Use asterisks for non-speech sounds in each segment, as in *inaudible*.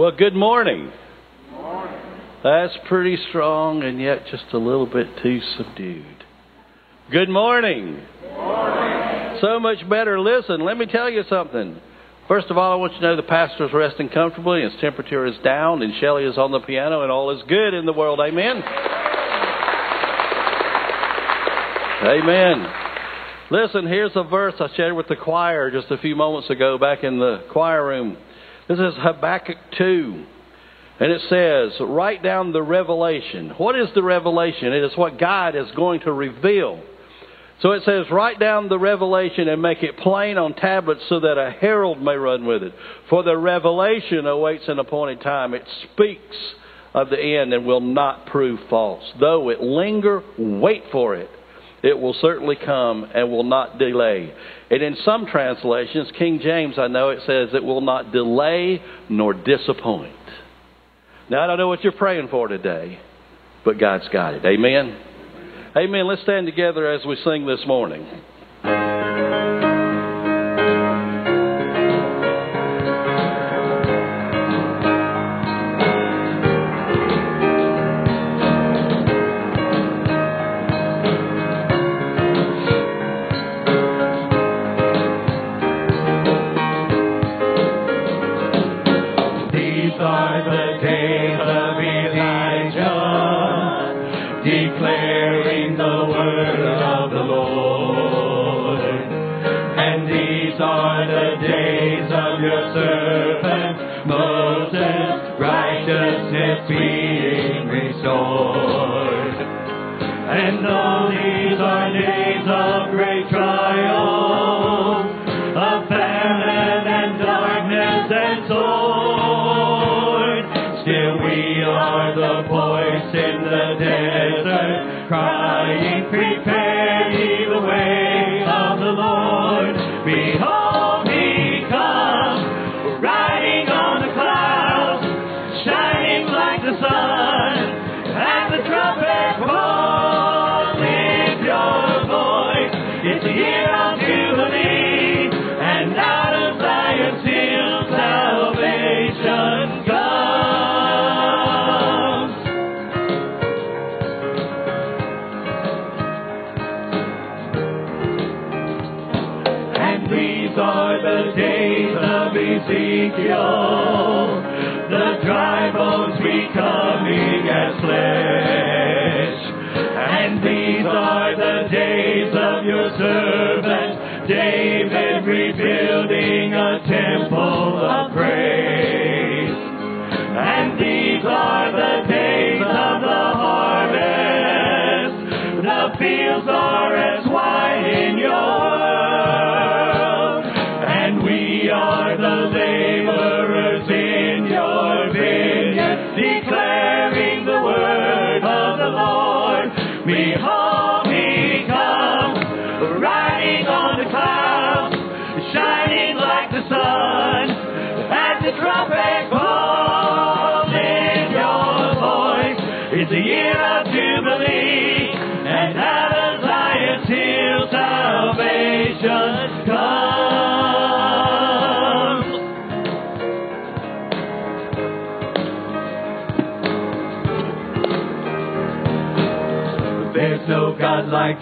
Well, good morning. That's pretty strong and yet just a little bit too subdued. Good morning. So much better. Listen, let me tell you something. First of all, I want you to know the pastor's resting comfortably, his temperature is down, and Shelley is on the piano, and all is good in the world. Amen. Amen. Listen, here's a verse I shared with the choir just a few moments ago back in the choir room. This is Habakkuk 2. And it says, write down the revelation. What is the revelation? It is what God is going to reveal. So it says, write down the revelation and make it plain on tablets so that a herald may run with it. For the revelation awaits an appointed time. It speaks of the end and will not prove false. Though it linger, wait for it. It will certainly come and will not delay. And in some translations, King James, I know it says it will not delay nor disappoint. Now, I don't know what you're praying for today, but God's got it. Amen? Amen. Let's stand together as we sing this morning. These are the days of your servant. The dry bones becoming as flesh. And these are the days of your servant David, rebuilding a temple.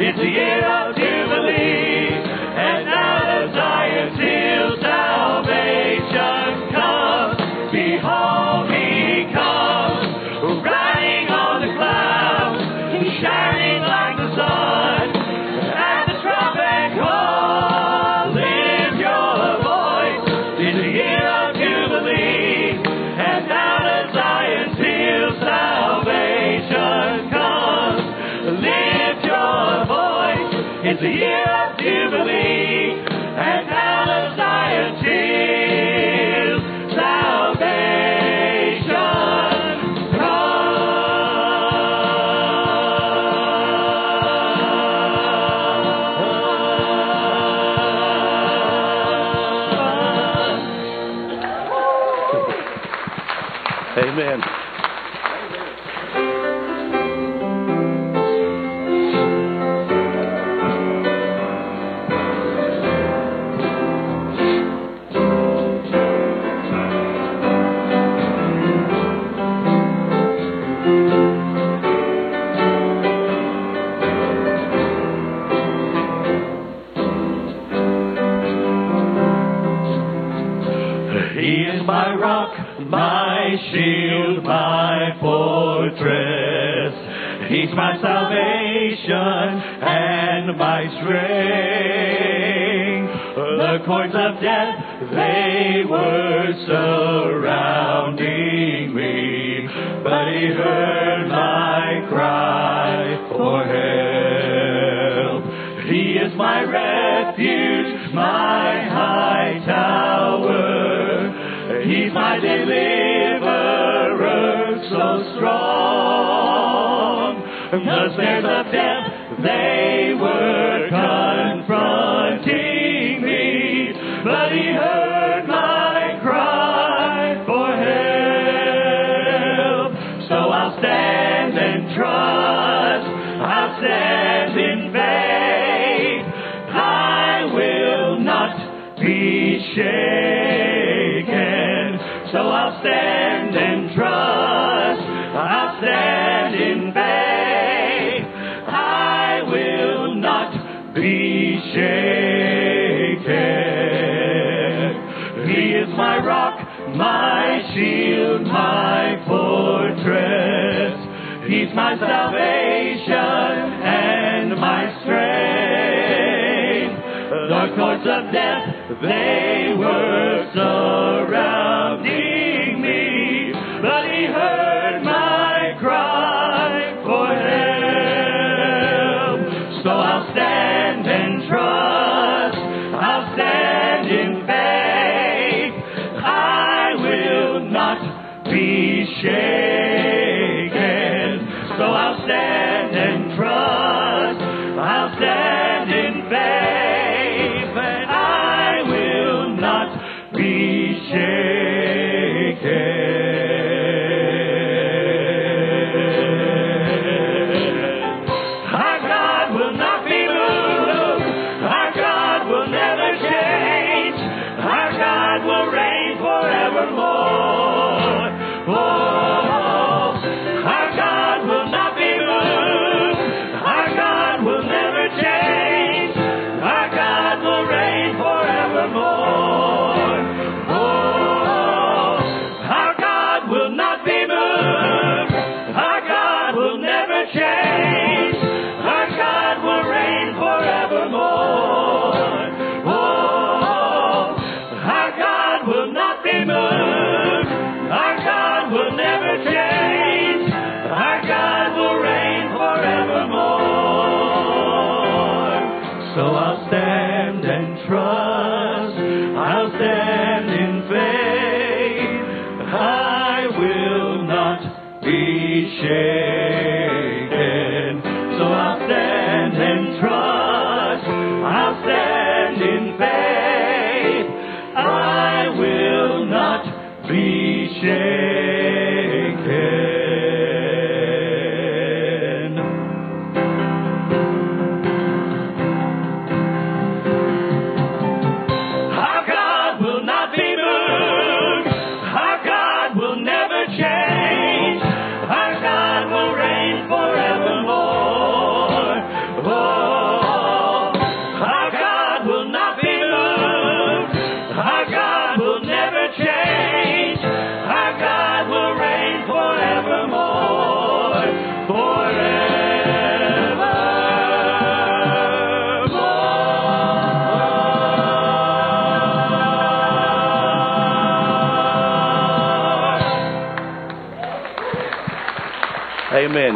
It's the end. Amen. The cords of death, they were surrounding me, but he heard my cry for help. He is my refuge, my high tower. He's my deliverer, so strong. The stairs of death, they were They were so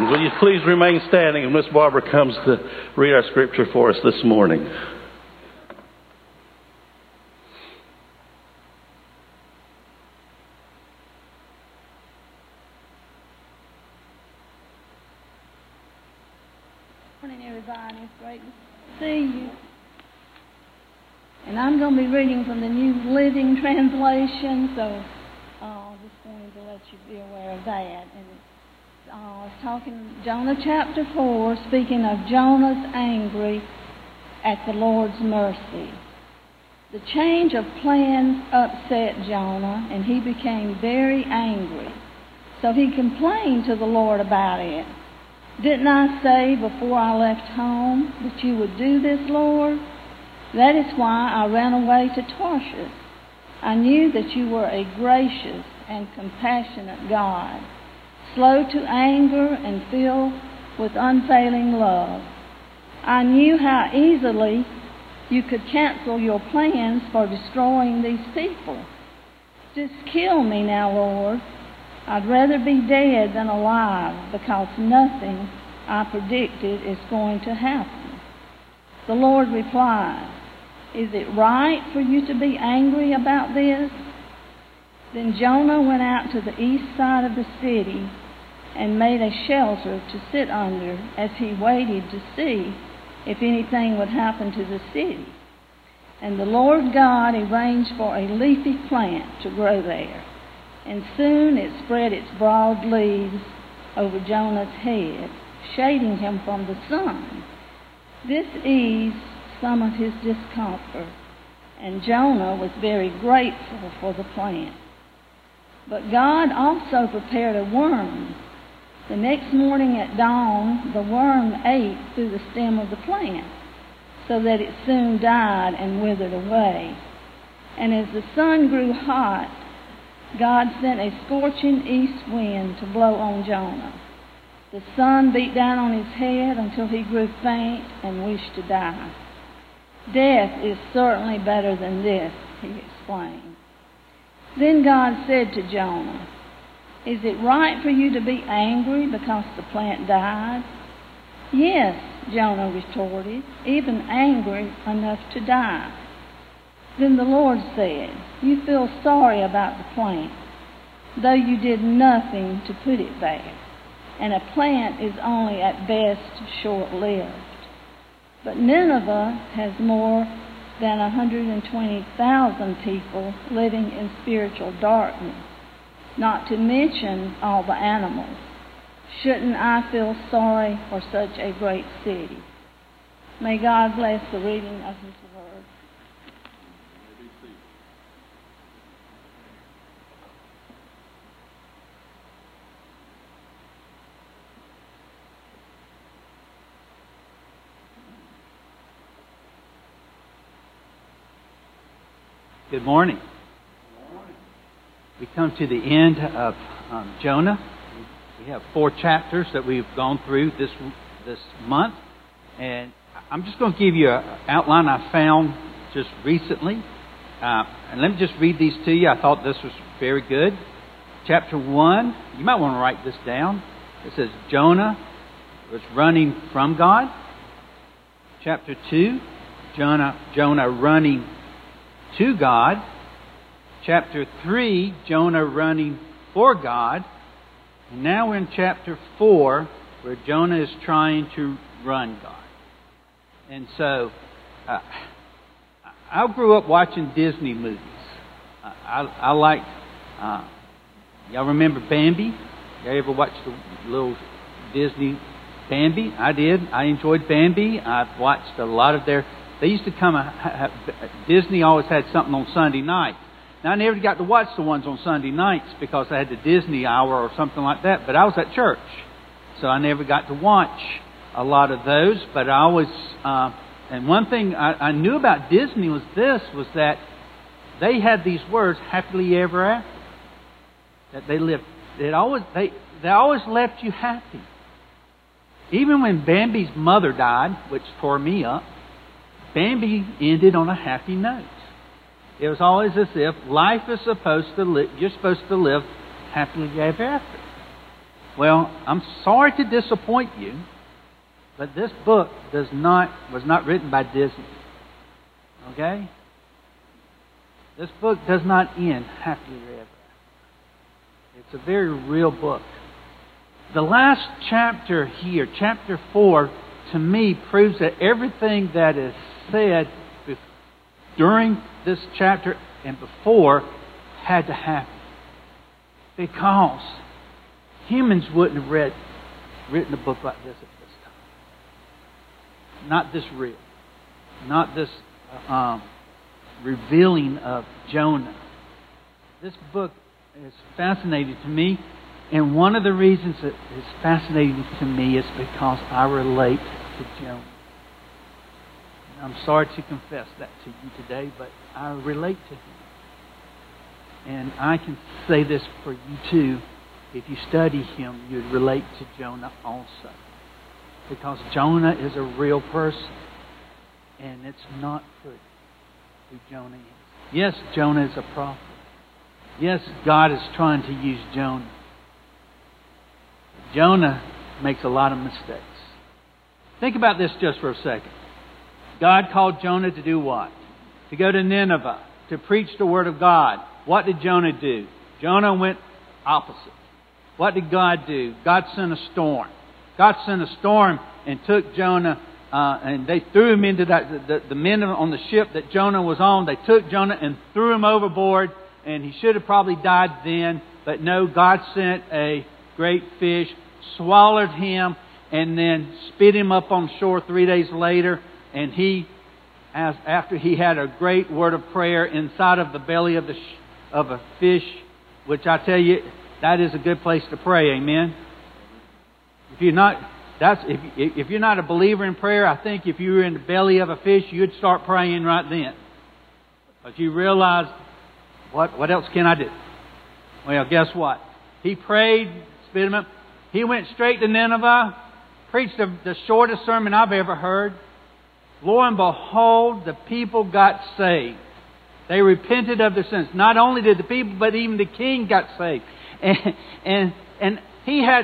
Will you please remain standing and Miss Barbara comes to read our scripture for us this morning. morning, everybody. It's great to see you. And I'm going to be reading from the New Living Translation, so uh, just going to let you be aware of that. And talking Jonah chapter 4, speaking of Jonah's angry at the Lord's mercy. The change of plans upset Jonah, and he became very angry. So he complained to the Lord about it. Didn't I say before I left home that you would do this, Lord? That is why I ran away to Tarshish. I knew that you were a gracious and compassionate God, slow to anger and filled with unfailing love. I knew how easily you could cancel your plans for destroying these people. Just kill me now, Lord. I'd rather be dead than alive because nothing I predicted is going to happen. The Lord replied, Is it right for you to be angry about this? Then Jonah went out to the east side of the city and made a shelter to sit under as he waited to see if anything would happen to the city. And the Lord God arranged for a leafy plant to grow there. And soon it spread its broad leaves over Jonah's head, shading him from the sun. This eased some of his discomfort, and Jonah was very grateful for the plant. But God also prepared a worm. The next morning at dawn, the worm ate through the stem of the plant, so that it soon died and withered away. And as the sun grew hot, God sent a scorching east wind to blow on Jonah. The sun beat down on his head until he grew faint and wished to die. Death is certainly better than this, he explained. Then God said to Jonah, Is it right for you to be angry because the plant died? Yes, Jonah retorted, even angry enough to die. Then the Lord said, You feel sorry about the plant, though you did nothing to put it there. And a plant is only at best short lived. But Nineveh has more than 120,000 people living in spiritual darkness, not to mention all the animals. Shouldn't I feel sorry for such a great city? May God bless the reading of His Word. Good morning. We come to the end of um, Jonah. We have four chapters that we've gone through this this month, and I'm just going to give you an outline I found just recently. Uh, and let me just read these to you. I thought this was very good. Chapter one. You might want to write this down. It says Jonah was running from God. Chapter two. Jonah Jonah running to God. Chapter 3, Jonah running for God. And now we're in chapter 4, where Jonah is trying to run God. And so, uh, I grew up watching Disney movies. I, I like, uh, y'all remember Bambi? Y'all ever watched the little Disney Bambi? I did. I enjoyed Bambi. I've watched a lot of their they used to come. Uh, Disney always had something on Sunday night. Now I never got to watch the ones on Sunday nights because I had the Disney hour or something like that. But I was at church, so I never got to watch a lot of those. But I always, uh, and one thing I, I knew about Disney was this: was that they had these words "happily ever after." That they lived. It always they they always left you happy. Even when Bambi's mother died, which tore me up, Bambi ended on a happy note. It was always as if life is supposed to live, you're supposed to live happily ever after. Well, I'm sorry to disappoint you, but this book does not was not written by Disney. Okay? This book does not end happily ever. It's a very real book. The last chapter here, chapter 4, to me proves that everything that is said during this chapter and before had to happen. Because humans wouldn't have read, written a book like this at this time. Not this real. Not this um, revealing of Jonah. This book is fascinating to me, and one of the reasons it is fascinating to me is because I relate to Jonah. I'm sorry to confess that to you today, but I relate to him. And I can say this for you too. If you study him, you'd relate to Jonah also. Because Jonah is a real person. And it's not good who Jonah is. Yes, Jonah is a prophet. Yes, God is trying to use Jonah. Jonah makes a lot of mistakes. Think about this just for a second. God called Jonah to do what? To go to Nineveh, to preach the Word of God. What did Jonah do? Jonah went opposite. What did God do? God sent a storm. God sent a storm and took Jonah, uh, and they threw him into that. The, the men on the ship that Jonah was on, they took Jonah and threw him overboard, and he should have probably died then. But no, God sent a great fish, swallowed him, and then spit him up on shore three days later. And he, as after he had a great word of prayer inside of the belly of the of a fish, which I tell you, that is a good place to pray. Amen. If you're not, that's if if you're not a believer in prayer, I think if you were in the belly of a fish, you'd start praying right then, but you realize what what else can I do? Well, guess what? He prayed, spit him up. He went straight to Nineveh, preached the, the shortest sermon I've ever heard. Lo and behold, the people got saved. They repented of their sins. Not only did the people, but even the king got saved. *laughs* And, and, and he had,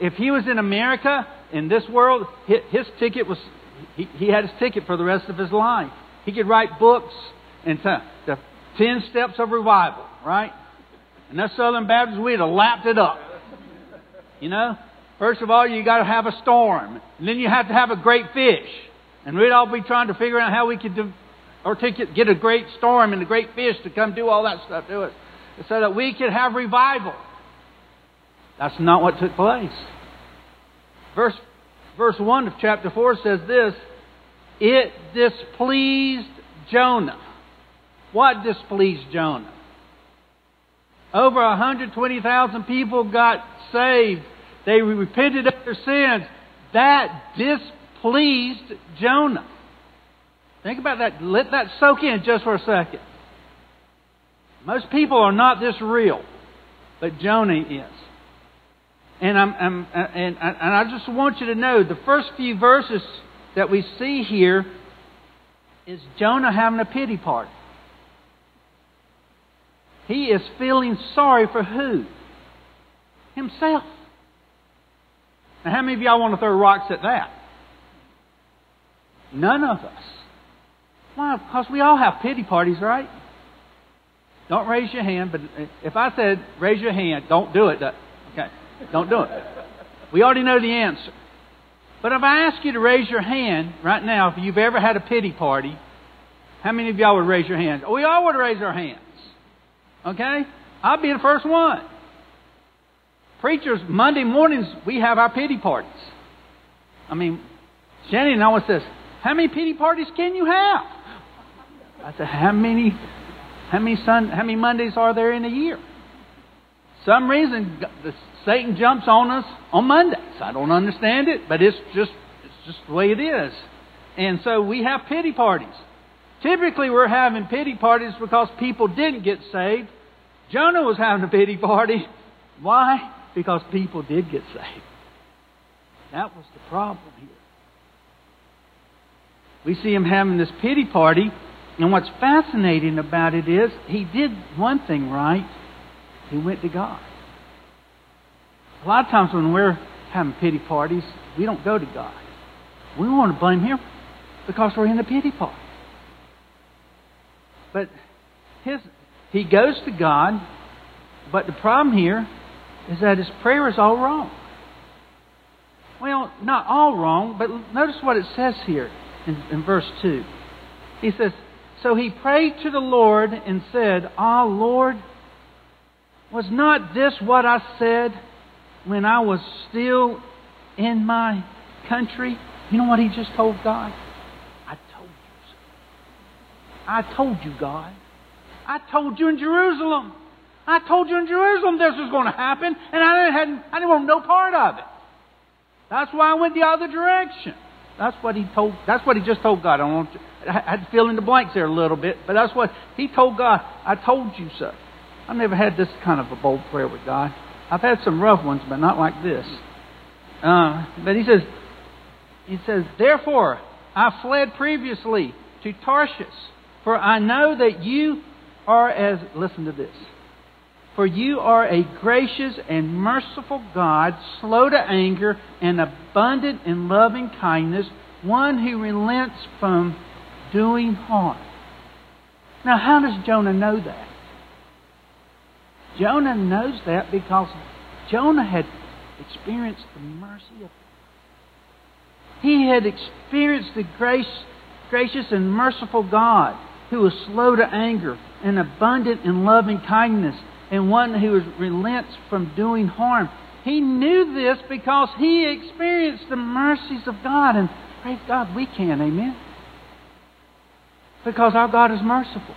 if he was in America, in this world, his ticket was, he, he had his ticket for the rest of his life. He could write books and the 10 steps of revival, right? And us Southern Baptists, we'd have lapped it up. You know? First of all, you got to have a storm. And then you have to have a great fish. And we'd all be trying to figure out how we could do, get a great storm and a great fish to come do all that stuff to us so that we could have revival. That's not what took place. Verse, verse 1 of chapter 4 says this It displeased Jonah. What displeased Jonah? Over 120,000 people got saved. They repented of their sins. That displeased Jonah. Think about that. Let that soak in just for a second. Most people are not this real, but Jonah is. And, I'm, I'm, and, and I just want you to know the first few verses that we see here is Jonah having a pity party. He is feeling sorry for who? Himself. Now, how many of y'all want to throw rocks at that? None of us. Why? Because we all have pity parties, right? Don't raise your hand, but if I said raise your hand, don't do it. Okay, don't do it. We already know the answer. But if I ask you to raise your hand right now, if you've ever had a pity party, how many of y'all would raise your hands? Oh, we all would raise our hands. Okay? I'll be the first one. Preachers, Monday mornings, we have our pity parties. I mean, Jenny, Shannon always says, How many pity parties can you have? I said, How many how many sun, how many Mondays are there in a year? Some reason the, Satan jumps on us on Mondays. I don't understand it, but it's just it's just the way it is. And so we have pity parties. Typically, we're having pity parties because people didn't get saved. Jonah was having a pity party. Why? Because people did get saved. That was the problem here. We see him having this pity party, and what's fascinating about it is he did one thing right. He went to God. a lot of times when we're having pity parties, we don't go to God. We want to blame Him because we're in a pity party. But his, he goes to God, but the problem here is that his prayer is all wrong. Well, not all wrong, but notice what it says here in, in verse 2. He says, So he prayed to the Lord and said, Ah, Lord, was not this what I said when I was still in my country? You know what he just told God? I told you so. I told you, God. I told you in Jerusalem. I told you in Jerusalem this was going to happen, and I didn't, I didn't want no part of it. That's why I went the other direction. That's what he told. That's what he just told God. I want to, I had to fill in the blanks there a little bit, but that's what he told God. I told you so. I've never had this kind of a bold prayer with God. I've had some rough ones, but not like this. Uh, but he says, he says, therefore I fled previously to Tarshish, for I know that you are as listen to this. For you are a gracious and merciful God, slow to anger and abundant in loving kindness, one who relents from doing harm. Now, how does Jonah know that? Jonah knows that because Jonah had experienced the mercy of God. He had experienced the grace, gracious and merciful God who was slow to anger and abundant in loving kindness and one who relents from doing harm. He knew this because he experienced the mercies of God. And praise God, we can. Amen. Because our God is merciful.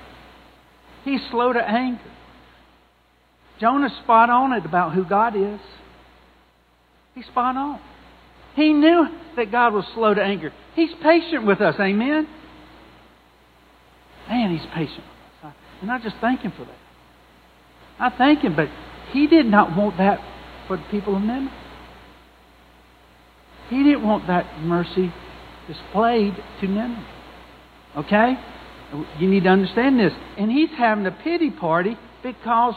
He's slow to anger. Jonah's spot on it about who God is. He's spot on. He knew that God was slow to anger. He's patient with us. Amen. Man, he's patient with us. And I just thank him for that. I thank him, but he did not want that for the people of Nineveh. He didn't want that mercy displayed to Nineveh. Okay? You need to understand this. And he's having a pity party because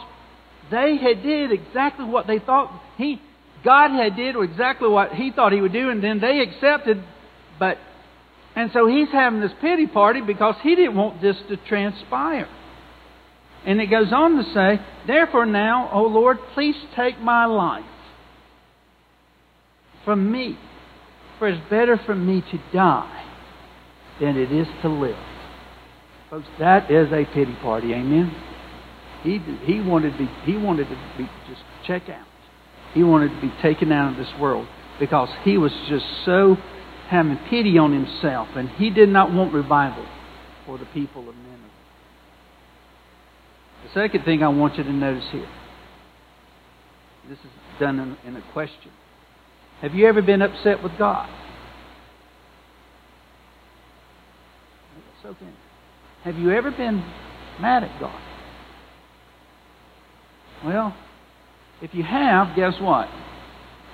they had did exactly what they thought he God had did exactly what he thought he would do, and then they accepted, but and so he's having this pity party because he didn't want this to transpire. And it goes on to say, Therefore now, O Lord, please take my life from me. For it's better for me to die than it is to live. Folks, that is a pity party. Amen. He, he wanted to be he wanted to be just check out. He wanted to be taken out of this world because he was just so having pity on himself, and he did not want revival for the people of Nineveh. The second thing I want you to notice here this is done in, in a question. Have you ever been upset with God? Okay. Have you ever been mad at God? Well, if you have, guess what?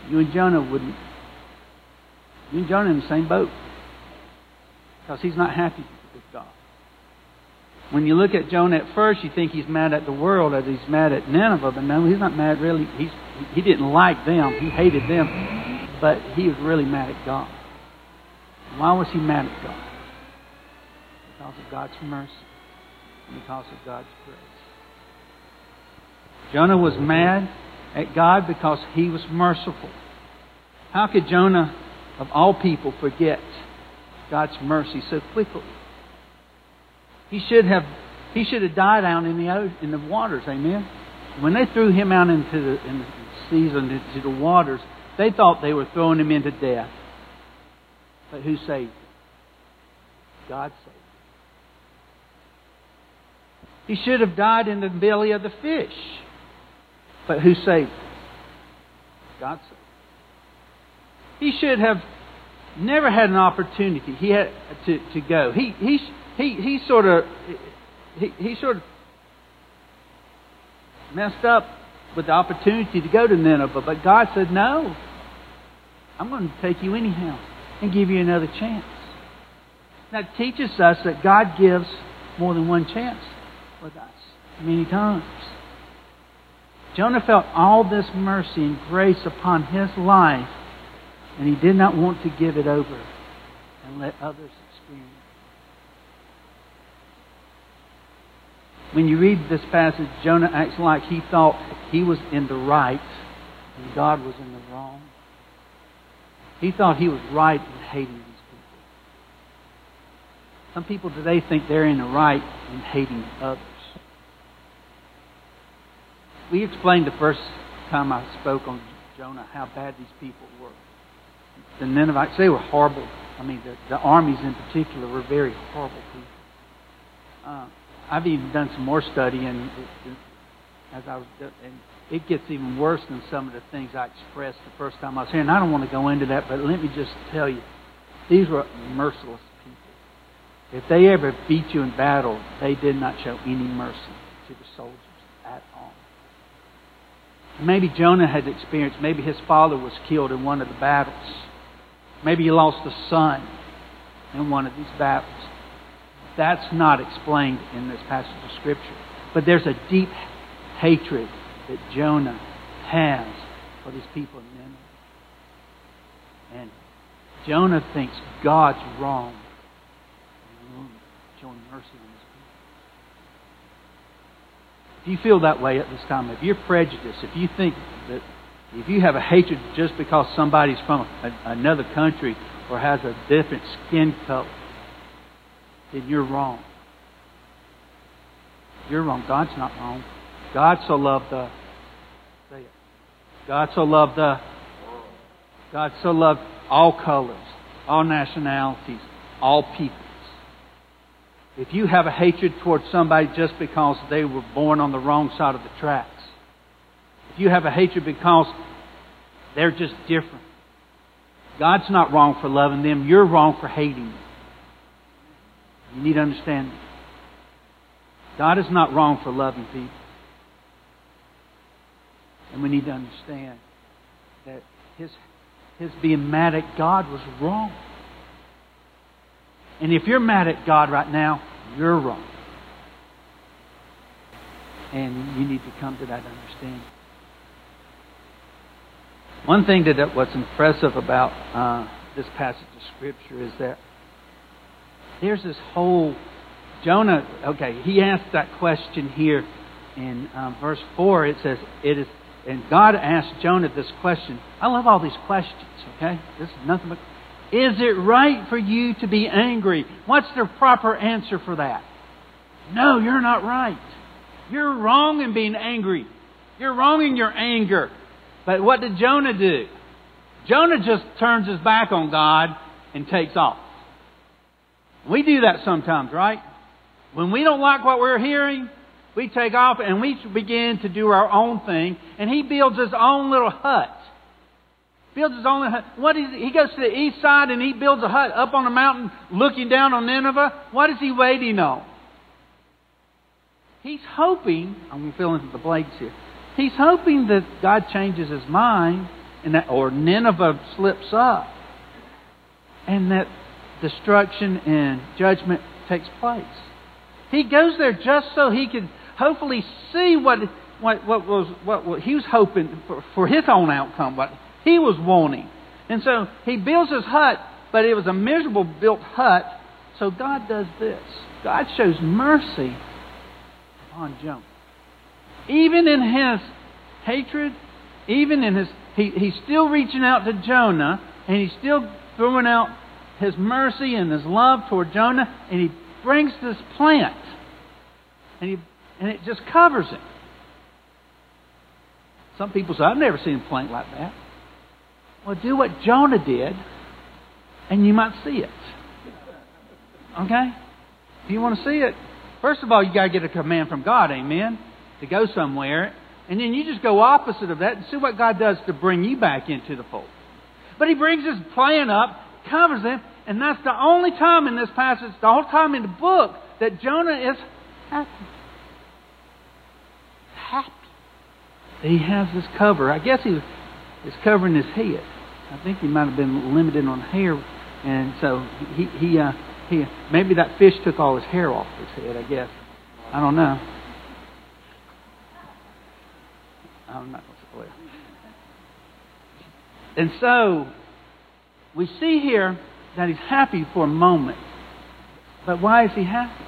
You and Jonah wouldn't. You and Jonah in the same boat. Because he's not happy. When you look at Jonah at first, you think he's mad at the world, as he's mad at Nineveh, but no, he's not mad really. He's, he didn't like them, he hated them, but he was really mad at God. Why was he mad at God? Because of God's mercy, and because of God's grace. Jonah was mad at God because he was merciful. How could Jonah, of all people, forget God's mercy so quickly? He should have he should have died out in the in the waters. Amen. When they threw him out into the, in the seas and into the waters, they thought they were throwing him into death. But who saved him? God saved him. He should have died in the belly of the fish. But who saved him? God saved him. He should have never had an opportunity he had to, to go. He, he, he, he sort of he, he sort of messed up with the opportunity to go to Nineveh, but God said, No, I'm going to take you anyhow and give you another chance. That teaches us that God gives more than one chance with us many times. Jonah felt all this mercy and grace upon his life, and he did not want to give it over and let others When you read this passage, Jonah acts like he thought he was in the right and God was in the wrong. He thought he was right in hating these people. Some people today think they're in the right in hating others. We explained the first time I spoke on Jonah how bad these people were. The Ninevites, they were horrible. I mean, the, the armies in particular were very horrible people. Uh, I've even done some more study, and as I was, and it gets even worse than some of the things I expressed the first time I was here. And I don't want to go into that, but let me just tell you, these were merciless people. If they ever beat you in battle, they did not show any mercy to the soldiers at all. Maybe Jonah had experienced, maybe his father was killed in one of the battles. Maybe he lost a son in one of these battles. That's not explained in this passage of Scripture. But there's a deep hatred that Jonah has for these people in Nineveh. And Jonah thinks God's wrong. in Showing mercy on these people. If you feel that way at this time, if you're prejudiced, if you think that if you have a hatred just because somebody's from a, another country or has a different skin color, then you're wrong. You're wrong. God's not wrong. God so loved the say it. God so loved the God so loved all colors, all nationalities, all peoples. If you have a hatred towards somebody just because they were born on the wrong side of the tracks, if you have a hatred because they're just different, God's not wrong for loving them. You're wrong for hating them. You need to understand that. God is not wrong for loving people. And we need to understand that his, his being mad at God was wrong. And if you're mad at God right now, you're wrong. And you need to come to that understanding. One thing that was impressive about uh, this passage of Scripture is that there's this whole Jonah. Okay, he asked that question here in um, verse four. It says, "It is," and God asked Jonah this question. I love all these questions. Okay, this is nothing but. Is it right for you to be angry? What's the proper answer for that? No, you're not right. You're wrong in being angry. You're wrong in your anger. But what did Jonah do? Jonah just turns his back on God and takes off. We do that sometimes, right? When we don't like what we're hearing, we take off and we begin to do our own thing. And he builds his own little hut. Builds his own hut. What is he goes to the east side and he builds a hut up on a mountain looking down on Nineveh. What is he waiting on? He's hoping, I'm going to fill in the blanks here. He's hoping that God changes his mind and that, or Nineveh slips up. And that destruction and judgment takes place. He goes there just so he could hopefully see what, what, what was what, what he was hoping for, for his own outcome, what he was wanting. And so he builds his hut, but it was a miserable built hut. So God does this. God shows mercy upon Jonah. Even in his hatred, even in his he, he's still reaching out to Jonah, and he's still throwing out his mercy and his love toward Jonah, and he brings this plant, and he and it just covers him. Some people say, "I've never seen a plant like that." Well, do what Jonah did, and you might see it. Okay? If you want to see it, first of all, you got to get a command from God, amen, to go somewhere, and then you just go opposite of that and see what God does to bring you back into the fold. But He brings His plan up covers them, and that's the only time in this passage, the whole time in the book, that Jonah is happy. Happy. He has this cover. I guess he is covering his head. I think he might have been limited on hair, and so he he uh, he maybe that fish took all his hair off his head. I guess I don't know. I'm not going to spoil. And so, we see here that he's happy for a moment. But why is he happy?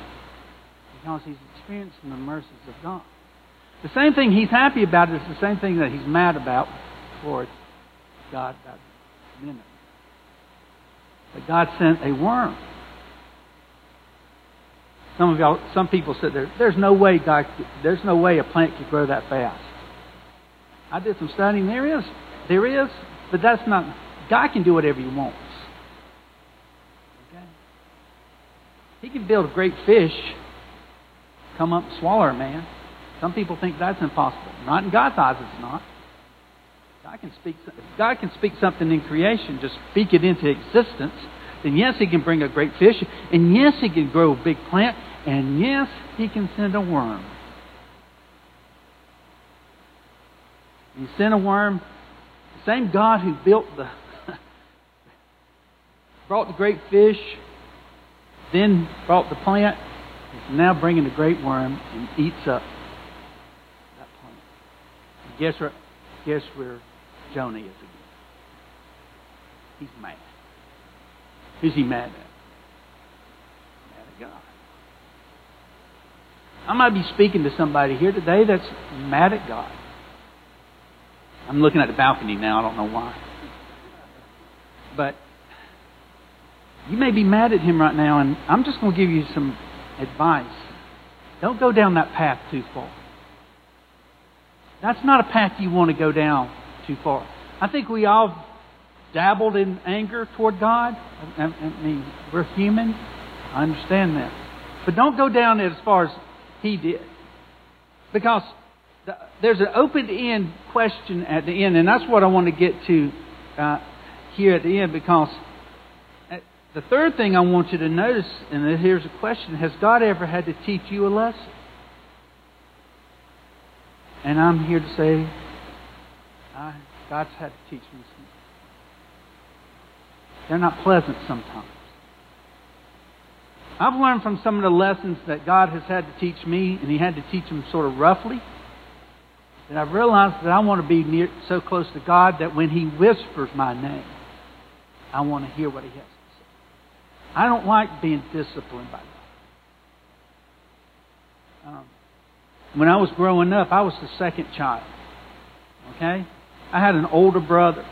Because he's experiencing the mercies of God. The same thing he's happy about is the same thing that he's mad about towards God about Nineveh. But God sent a worm. Some of y'all, some people said there, there's no way God, there's no way a plant could grow that fast. I did some studying. There is, there is, but that's not. God can do whatever He wants. Okay? He can build a great fish, come up and swallow a man. Some people think that's impossible. Not in God's eyes, it's not. God can speak. God can speak something in creation, just speak it into existence. Then yes, He can bring a great fish, and yes, He can grow a big plant, and yes, He can send a worm. He sent a worm. The same God who built the brought the great fish, then brought the plant, is now bringing the great worm and eats up that plant. And guess where? Guess where Jonah is again? He's mad. Who's he mad at? Mad at God. I might be speaking to somebody here today that's mad at God. I'm looking at the balcony now. I don't know why. But you may be mad at him right now, and I'm just going to give you some advice. Don't go down that path too far. That's not a path you want to go down too far. I think we all dabbled in anger toward God. I, mean, we're human. I understand that. But don't go down it as far as he did. Because there's an open end question at the end, and that's what I want to get to uh, here at the end because the third thing I want you to notice, and here's a question Has God ever had to teach you a lesson? And I'm here to say, I, God's had to teach me some. They're not pleasant sometimes. I've learned from some of the lessons that God has had to teach me, and He had to teach them sort of roughly. And I've realized that I want to be near, so close to God that when He whispers my name, I want to hear what He has. I don't like being disciplined by God. Um, when I was growing up, I was the second child. Okay? I had an older brother.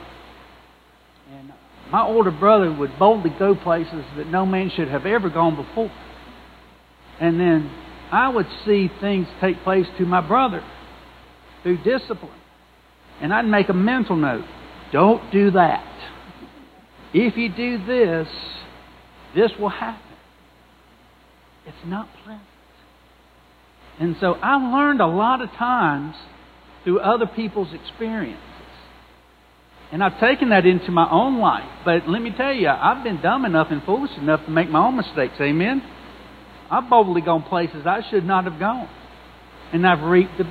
And my older brother would boldly go places that no man should have ever gone before. And then I would see things take place to my brother through discipline. And I'd make a mental note don't do that. If you do this, this will happen. It's not pleasant. And so I've learned a lot of times through other people's experiences. And I've taken that into my own life. But let me tell you, I've been dumb enough and foolish enough to make my own mistakes. Amen? I've boldly gone places I should not have gone. And I've reaped the,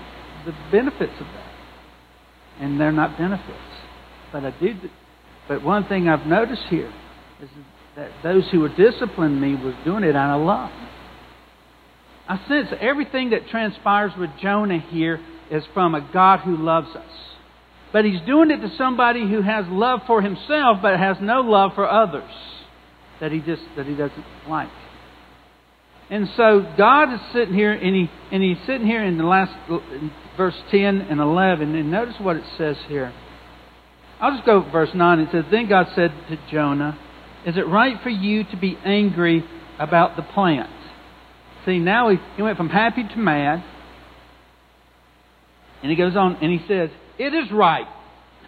the benefits of that. And they're not benefits. But I do. But one thing I've noticed here is that those who were disciplining me was doing it out of love. I sense everything that transpires with Jonah here is from a God who loves us. But he's doing it to somebody who has love for himself but has no love for others that he just that he doesn't like. And so God is sitting here and he and he's sitting here in the last in verse 10 and 11 and notice what it says here. I'll just go verse 9. It says, Then God said to Jonah, Is it right for you to be angry about the plant? See, now he, he went from happy to mad. And he goes on and he says, It is right.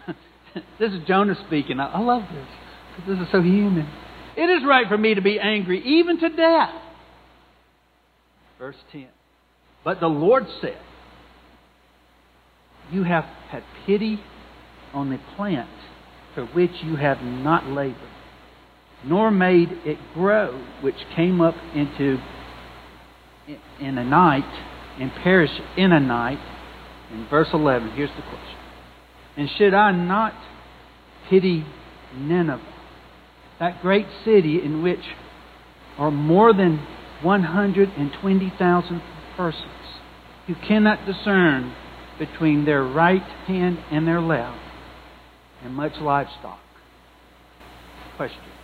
*laughs* this is Jonah speaking. I, I love this. Because this is so human. It is right for me to be angry, even to death. Verse 10. But the Lord said, You have had pity on the plant for which you have not labored, nor made it grow, which came up into in a night and perished in a night. In verse 11, here's the question. And should I not pity Nineveh, that great city in which are more than 120,000 persons who cannot discern between their right hand and their left, and much livestock. Question.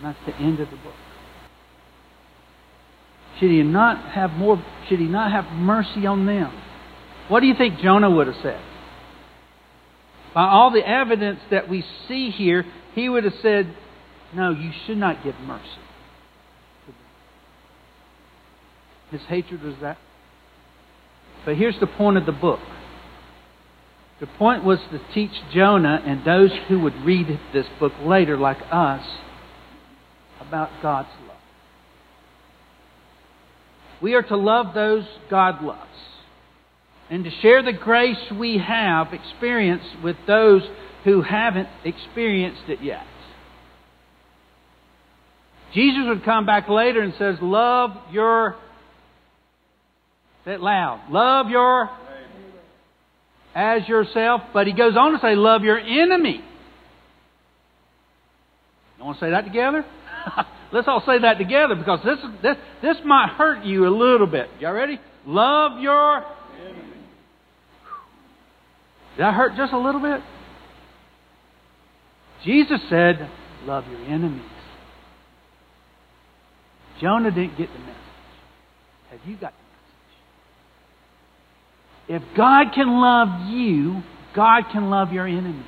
And that's the end of the book. Should he not have more should he not have mercy on them? What do you think Jonah would have said? By all the evidence that we see here, he would have said, No, you should not give mercy. His hatred was that. But here's the point of the book. The point was to teach Jonah and those who would read this book later, like us, about God's love. We are to love those God loves and to share the grace we have experienced with those who haven't experienced it yet. Jesus would come back later and says, Love your Say it loud. Love your as yourself. But he goes on to say, love your enemy. You want to say that together? *laughs* Let's all say that together because this, this, this might hurt you a little bit. Y'all ready? Love your enemy. Did that hurt just a little bit? Jesus said, love your enemies. Jonah didn't get the message. Have you got the message? if God can love you, God can love your enemy.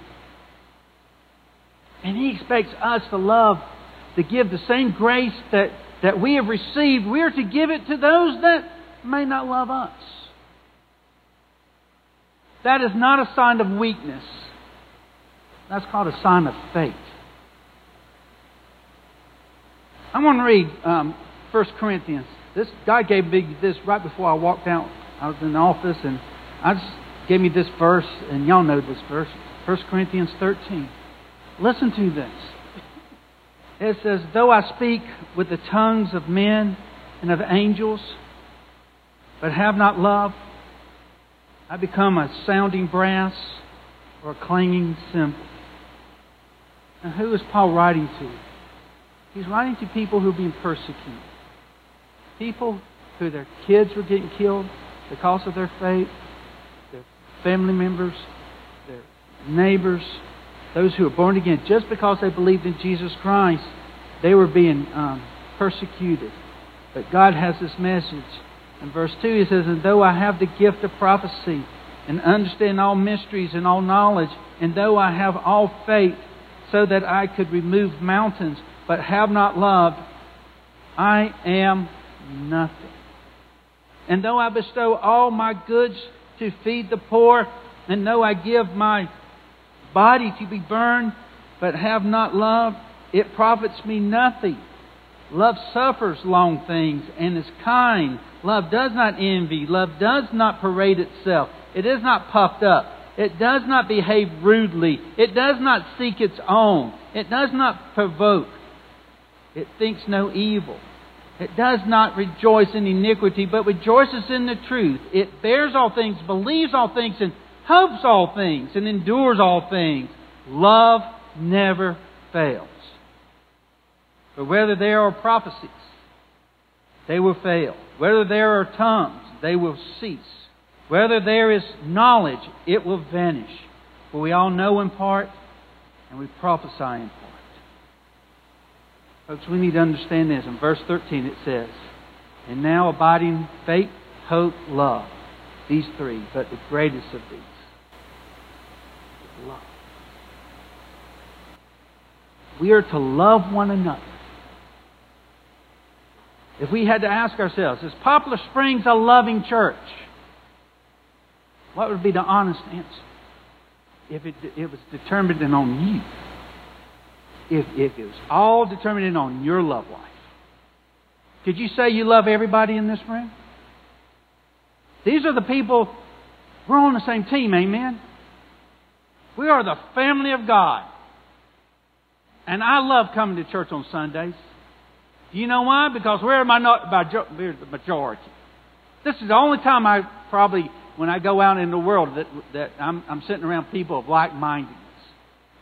And He expects us to love, to give the same grace that, that we have received. We are to give it to those that may not love us. That is not a sign of weakness. That's called a sign of faith. I want to read um, 1 Corinthians. This God gave me this right before I walked out. I was in the office and I just gave me this verse, and y'all know this verse, 1 Corinthians 13. Listen to this. It says, Though I speak with the tongues of men and of angels, but have not love, I become a sounding brass or a clanging cymbal. Now, who is Paul writing to? He's writing to people who are being persecuted. People who their kids were getting killed because of their faith their family members, their neighbors, those who were born again, just because they believed in Jesus Christ, they were being um, persecuted. But God has this message. In verse 2, he says, And though I have the gift of prophecy, and understand all mysteries and all knowledge, and though I have all faith, so that I could remove mountains, but have not love, I am nothing. And though I bestow all my goods to feed the poor, and though I give my body to be burned, but have not love, it profits me nothing. Love suffers long things and is kind. Love does not envy. Love does not parade itself. It is not puffed up. It does not behave rudely. It does not seek its own. It does not provoke. It thinks no evil. It does not rejoice in iniquity, but rejoices in the truth. It bears all things, believes all things, and hopes all things, and endures all things. Love never fails. But whether there are prophecies, they will fail. Whether there are tongues, they will cease. Whether there is knowledge, it will vanish. For we all know in part, and we prophesy in part. Folks, we need to understand this. In verse 13 it says, And now abiding faith, hope, love. These three, but the greatest of these is love. We are to love one another. If we had to ask ourselves, is Poplar Springs a loving church? What would be the honest answer? If it, it was determined on you if, if it was all determined on your love life, could you say you love everybody in this room? These are the people, we're on the same team, amen? We are the family of God. And I love coming to church on Sundays. Do you know why? Because we're, my, we're the majority. This is the only time I probably, when I go out in the world, that, that I'm, I'm sitting around people of like mindedness.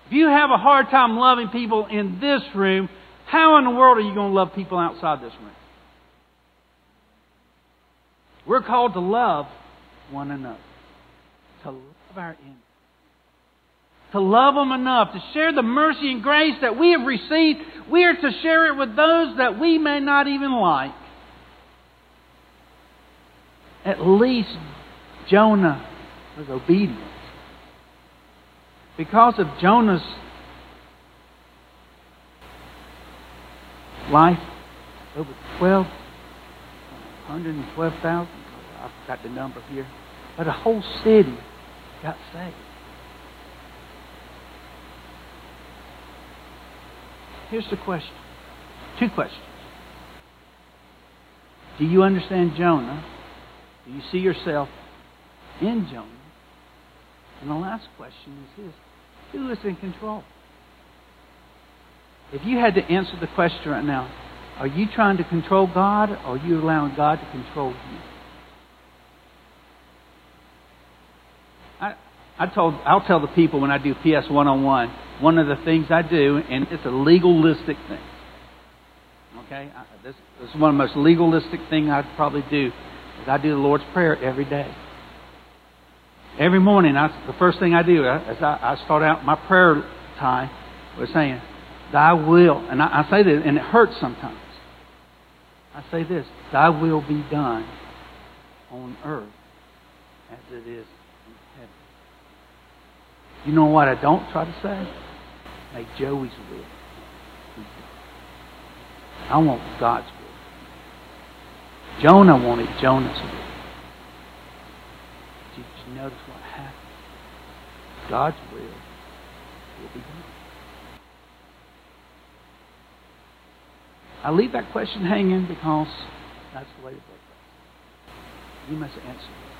If you have a hard time loving people in this room, how in the world are you going to love people outside this room? We're called to love one another. to love our enemies. To love them enough, to share the mercy and grace that we have received. We are to share it with those that we may not even like. At least Jonah was obedient. Because of Jonah's life, over 12, 112,000, I've got the number here, but a whole city got saved. Here's the question. Two questions. Do you understand Jonah? Do you see yourself in Jonah? And the last question is this Who is in control? If you had to answer the question right now, are you trying to control God or are you allowing God to control you? I, told, I'll tell the people when I do PS one on one, one of the things I do, and it's a legalistic thing. Okay? I, this, this is one of the most legalistic things I'd probably do, is I do the Lord's Prayer every day. Every morning, I, the first thing I do as I, I start out my prayer time was saying, Thy will, and I, I say this, and it hurts sometimes. I say this, Thy will be done on earth as it is. You know what I don't try to say? Make Joey's will. I want God's will. Jonah wanted Jonah's will. Did you notice what happened? God's will will be done. I leave that question hanging because that's the way the book goes. You must answer it.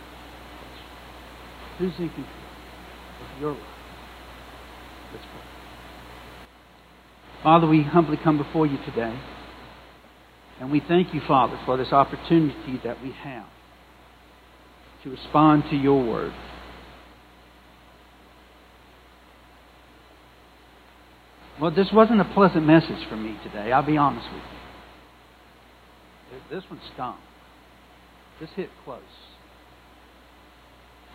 Who's in control of your life? Let's pray. Father, we humbly come before you today. And we thank you, Father, for this opportunity that we have to respond to your word. Well, this wasn't a pleasant message for me today. I'll be honest with you. This one stung. This hit close.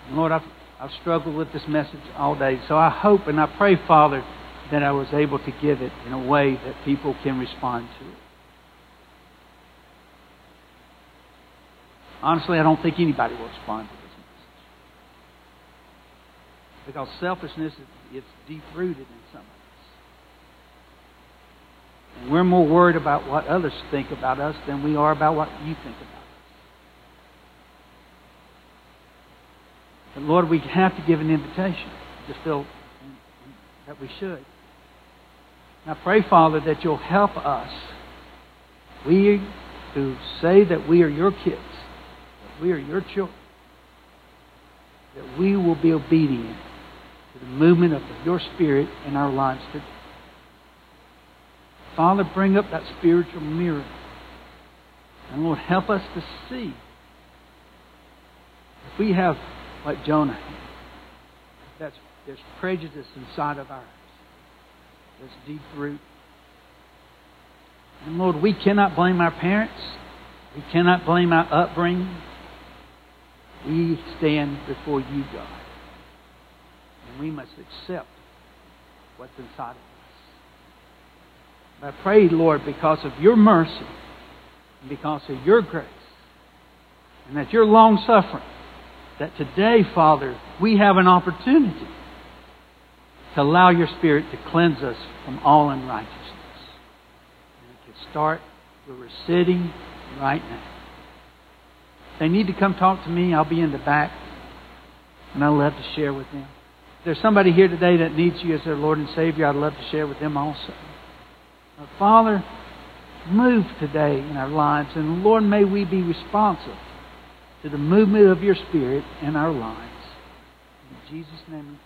And Lord, I've, I've struggled with this message all day. So I hope and I pray, Father, that I was able to give it in a way that people can respond to it. Honestly, I don't think anybody will respond to this message. Because selfishness, it's deep rooted in some of us. And we're more worried about what others think about us than we are about what you think about us. But Lord, we have to give an invitation. to feel that we should. I pray, Father, that you'll help us. We who say that we are your kids, that we are your children, that we will be obedient to the movement of your Spirit in our lives today. Father, bring up that spiritual mirror. And Lord, help us to see. If we have, like Jonah that's, there's prejudice inside of ours, there's deep root. And Lord, we cannot blame our parents. We cannot blame our upbringing. We stand before you, God. And we must accept what's inside of us. I pray, Lord, because of your mercy and because of your grace and that your long suffering, that today, Father, we have an opportunity to allow your Spirit to cleanse us from all unrighteousness. And can start where we're sitting right now. If they need to come talk to me, I'll be in the back, and I'd love to share with them. If there's somebody here today that needs you as their Lord and Savior, I'd love to share with them also. But Father, move today in our lives, and Lord, may we be responsive to the movement of your Spirit in our lives. In Jesus' name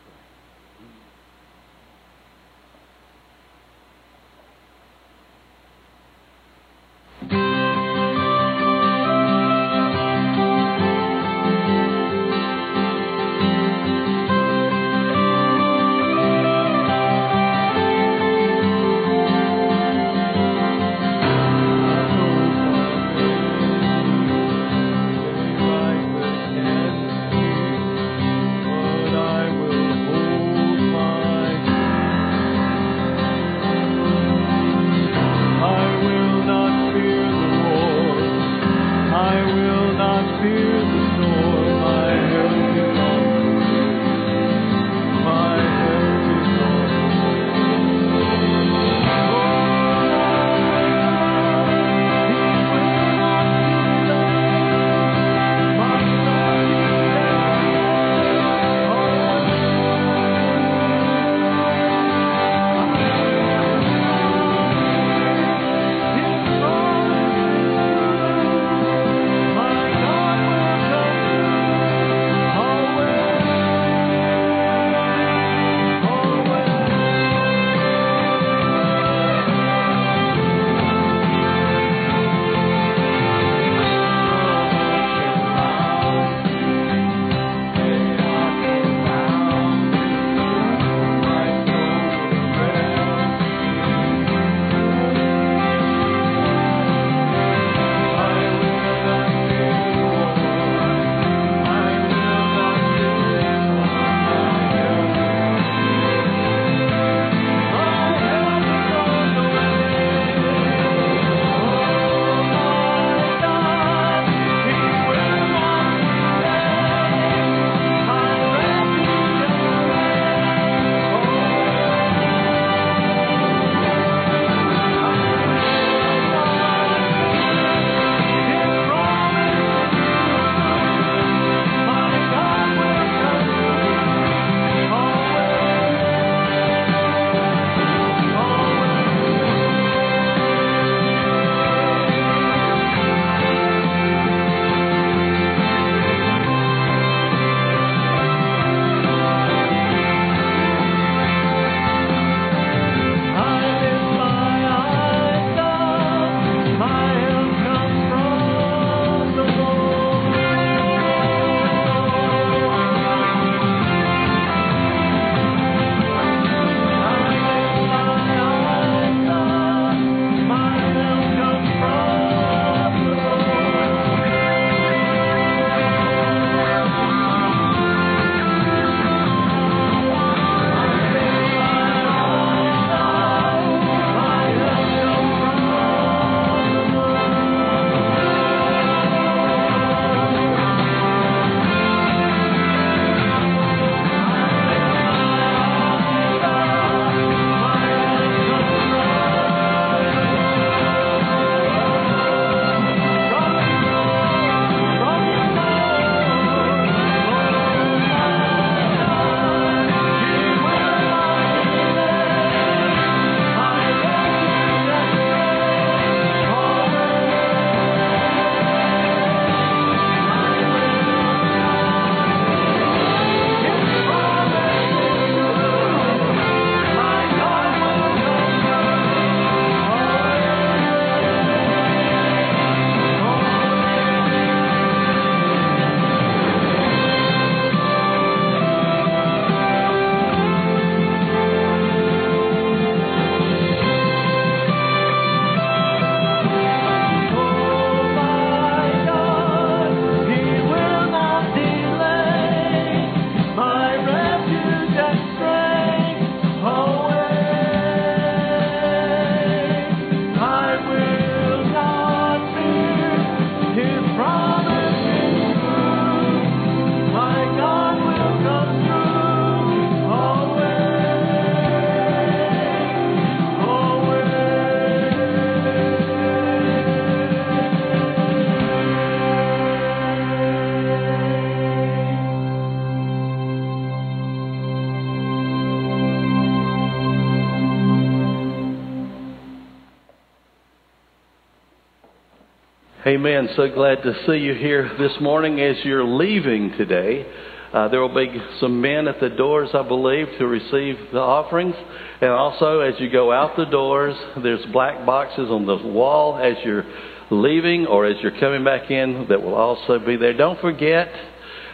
Amen. So glad to see you here this morning as you're leaving today. Uh, there will be some men at the doors, I believe, to receive the offerings. And also, as you go out the doors, there's black boxes on the wall as you're leaving or as you're coming back in that will also be there. Don't forget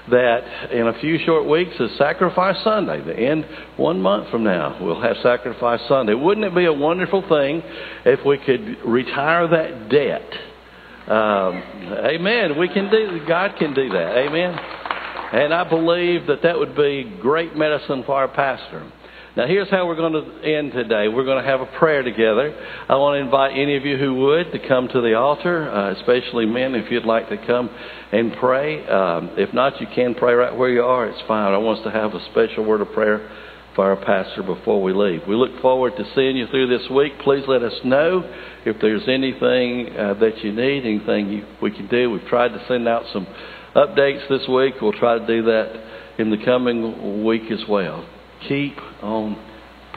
that in a few short weeks is Sacrifice Sunday. The end one month from now, we'll have Sacrifice Sunday. Wouldn't it be a wonderful thing if we could retire that debt? Um, amen. We can do. God can do that. Amen. And I believe that that would be great medicine for our pastor. Now, here's how we're going to end today. We're going to have a prayer together. I want to invite any of you who would to come to the altar, uh, especially men, if you'd like to come and pray. Um, if not, you can pray right where you are. It's fine. I want us to have a special word of prayer for our pastor before we leave. We look forward to seeing you through this week. Please let us know if there's anything uh, that you need, anything you, we can do. We've tried to send out some updates this week. We'll try to do that in the coming week as well. Keep on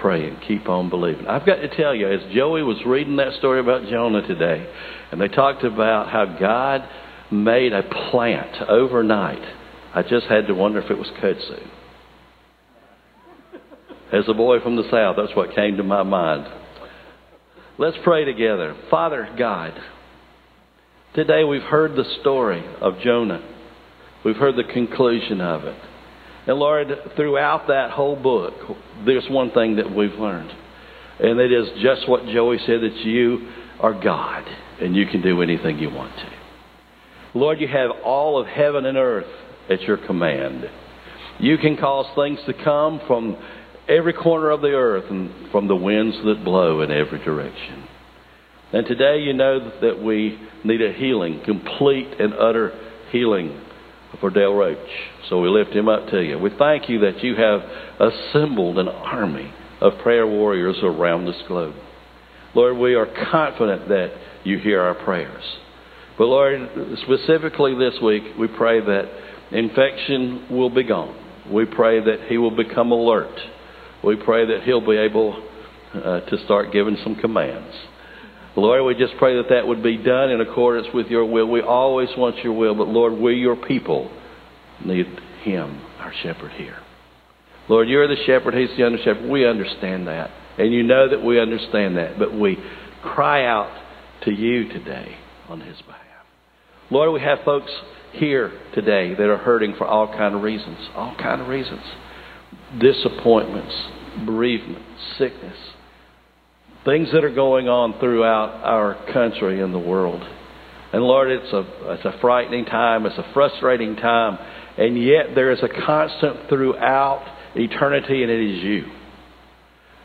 praying. Keep on believing. I've got to tell you, as Joey was reading that story about Jonah today, and they talked about how God made a plant overnight, I just had to wonder if it was kudzu. As a boy from the South, that's what came to my mind. Let's pray together. Father God, today we've heard the story of Jonah. We've heard the conclusion of it. And Lord, throughout that whole book, there's one thing that we've learned. And it is just what Joey said that you are God and you can do anything you want to. Lord, you have all of heaven and earth at your command. You can cause things to come from every corner of the earth and from the winds that blow in every direction. And today you know that we need a healing, complete and utter healing for Dale Roach. So we lift him up to you. We thank you that you have assembled an army of prayer warriors around this globe. Lord, we are confident that you hear our prayers. But Lord, specifically this week, we pray that infection will be gone. We pray that he will become alert we pray that He'll be able uh, to start giving some commands. Lord, we just pray that that would be done in accordance with your will. We always want your will, but Lord, we, your people, need Him, our shepherd here. Lord, you're the shepherd, He's the under shepherd. We understand that. And you know that we understand that, but we cry out to you today on His behalf. Lord, we have folks here today that are hurting for all kind of reasons. All kind of reasons disappointments, bereavement, sickness, things that are going on throughout our country and the world. And Lord, it's a, it's a frightening time, it's a frustrating time, and yet there is a constant throughout eternity, and it is you.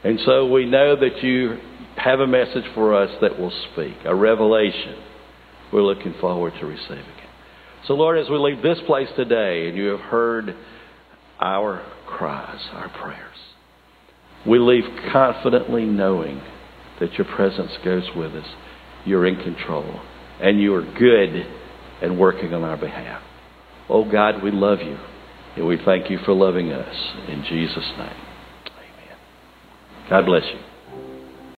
And so we know that you have a message for us that will speak, a revelation. We're looking forward to receiving it. So, Lord, as we leave this place today, and you have heard our cries, our prayers. We leave confidently knowing that your presence goes with us. You're in control. And you are good and working on our behalf. Oh God, we love you. And we thank you for loving us. In Jesus' name. Amen. God bless you.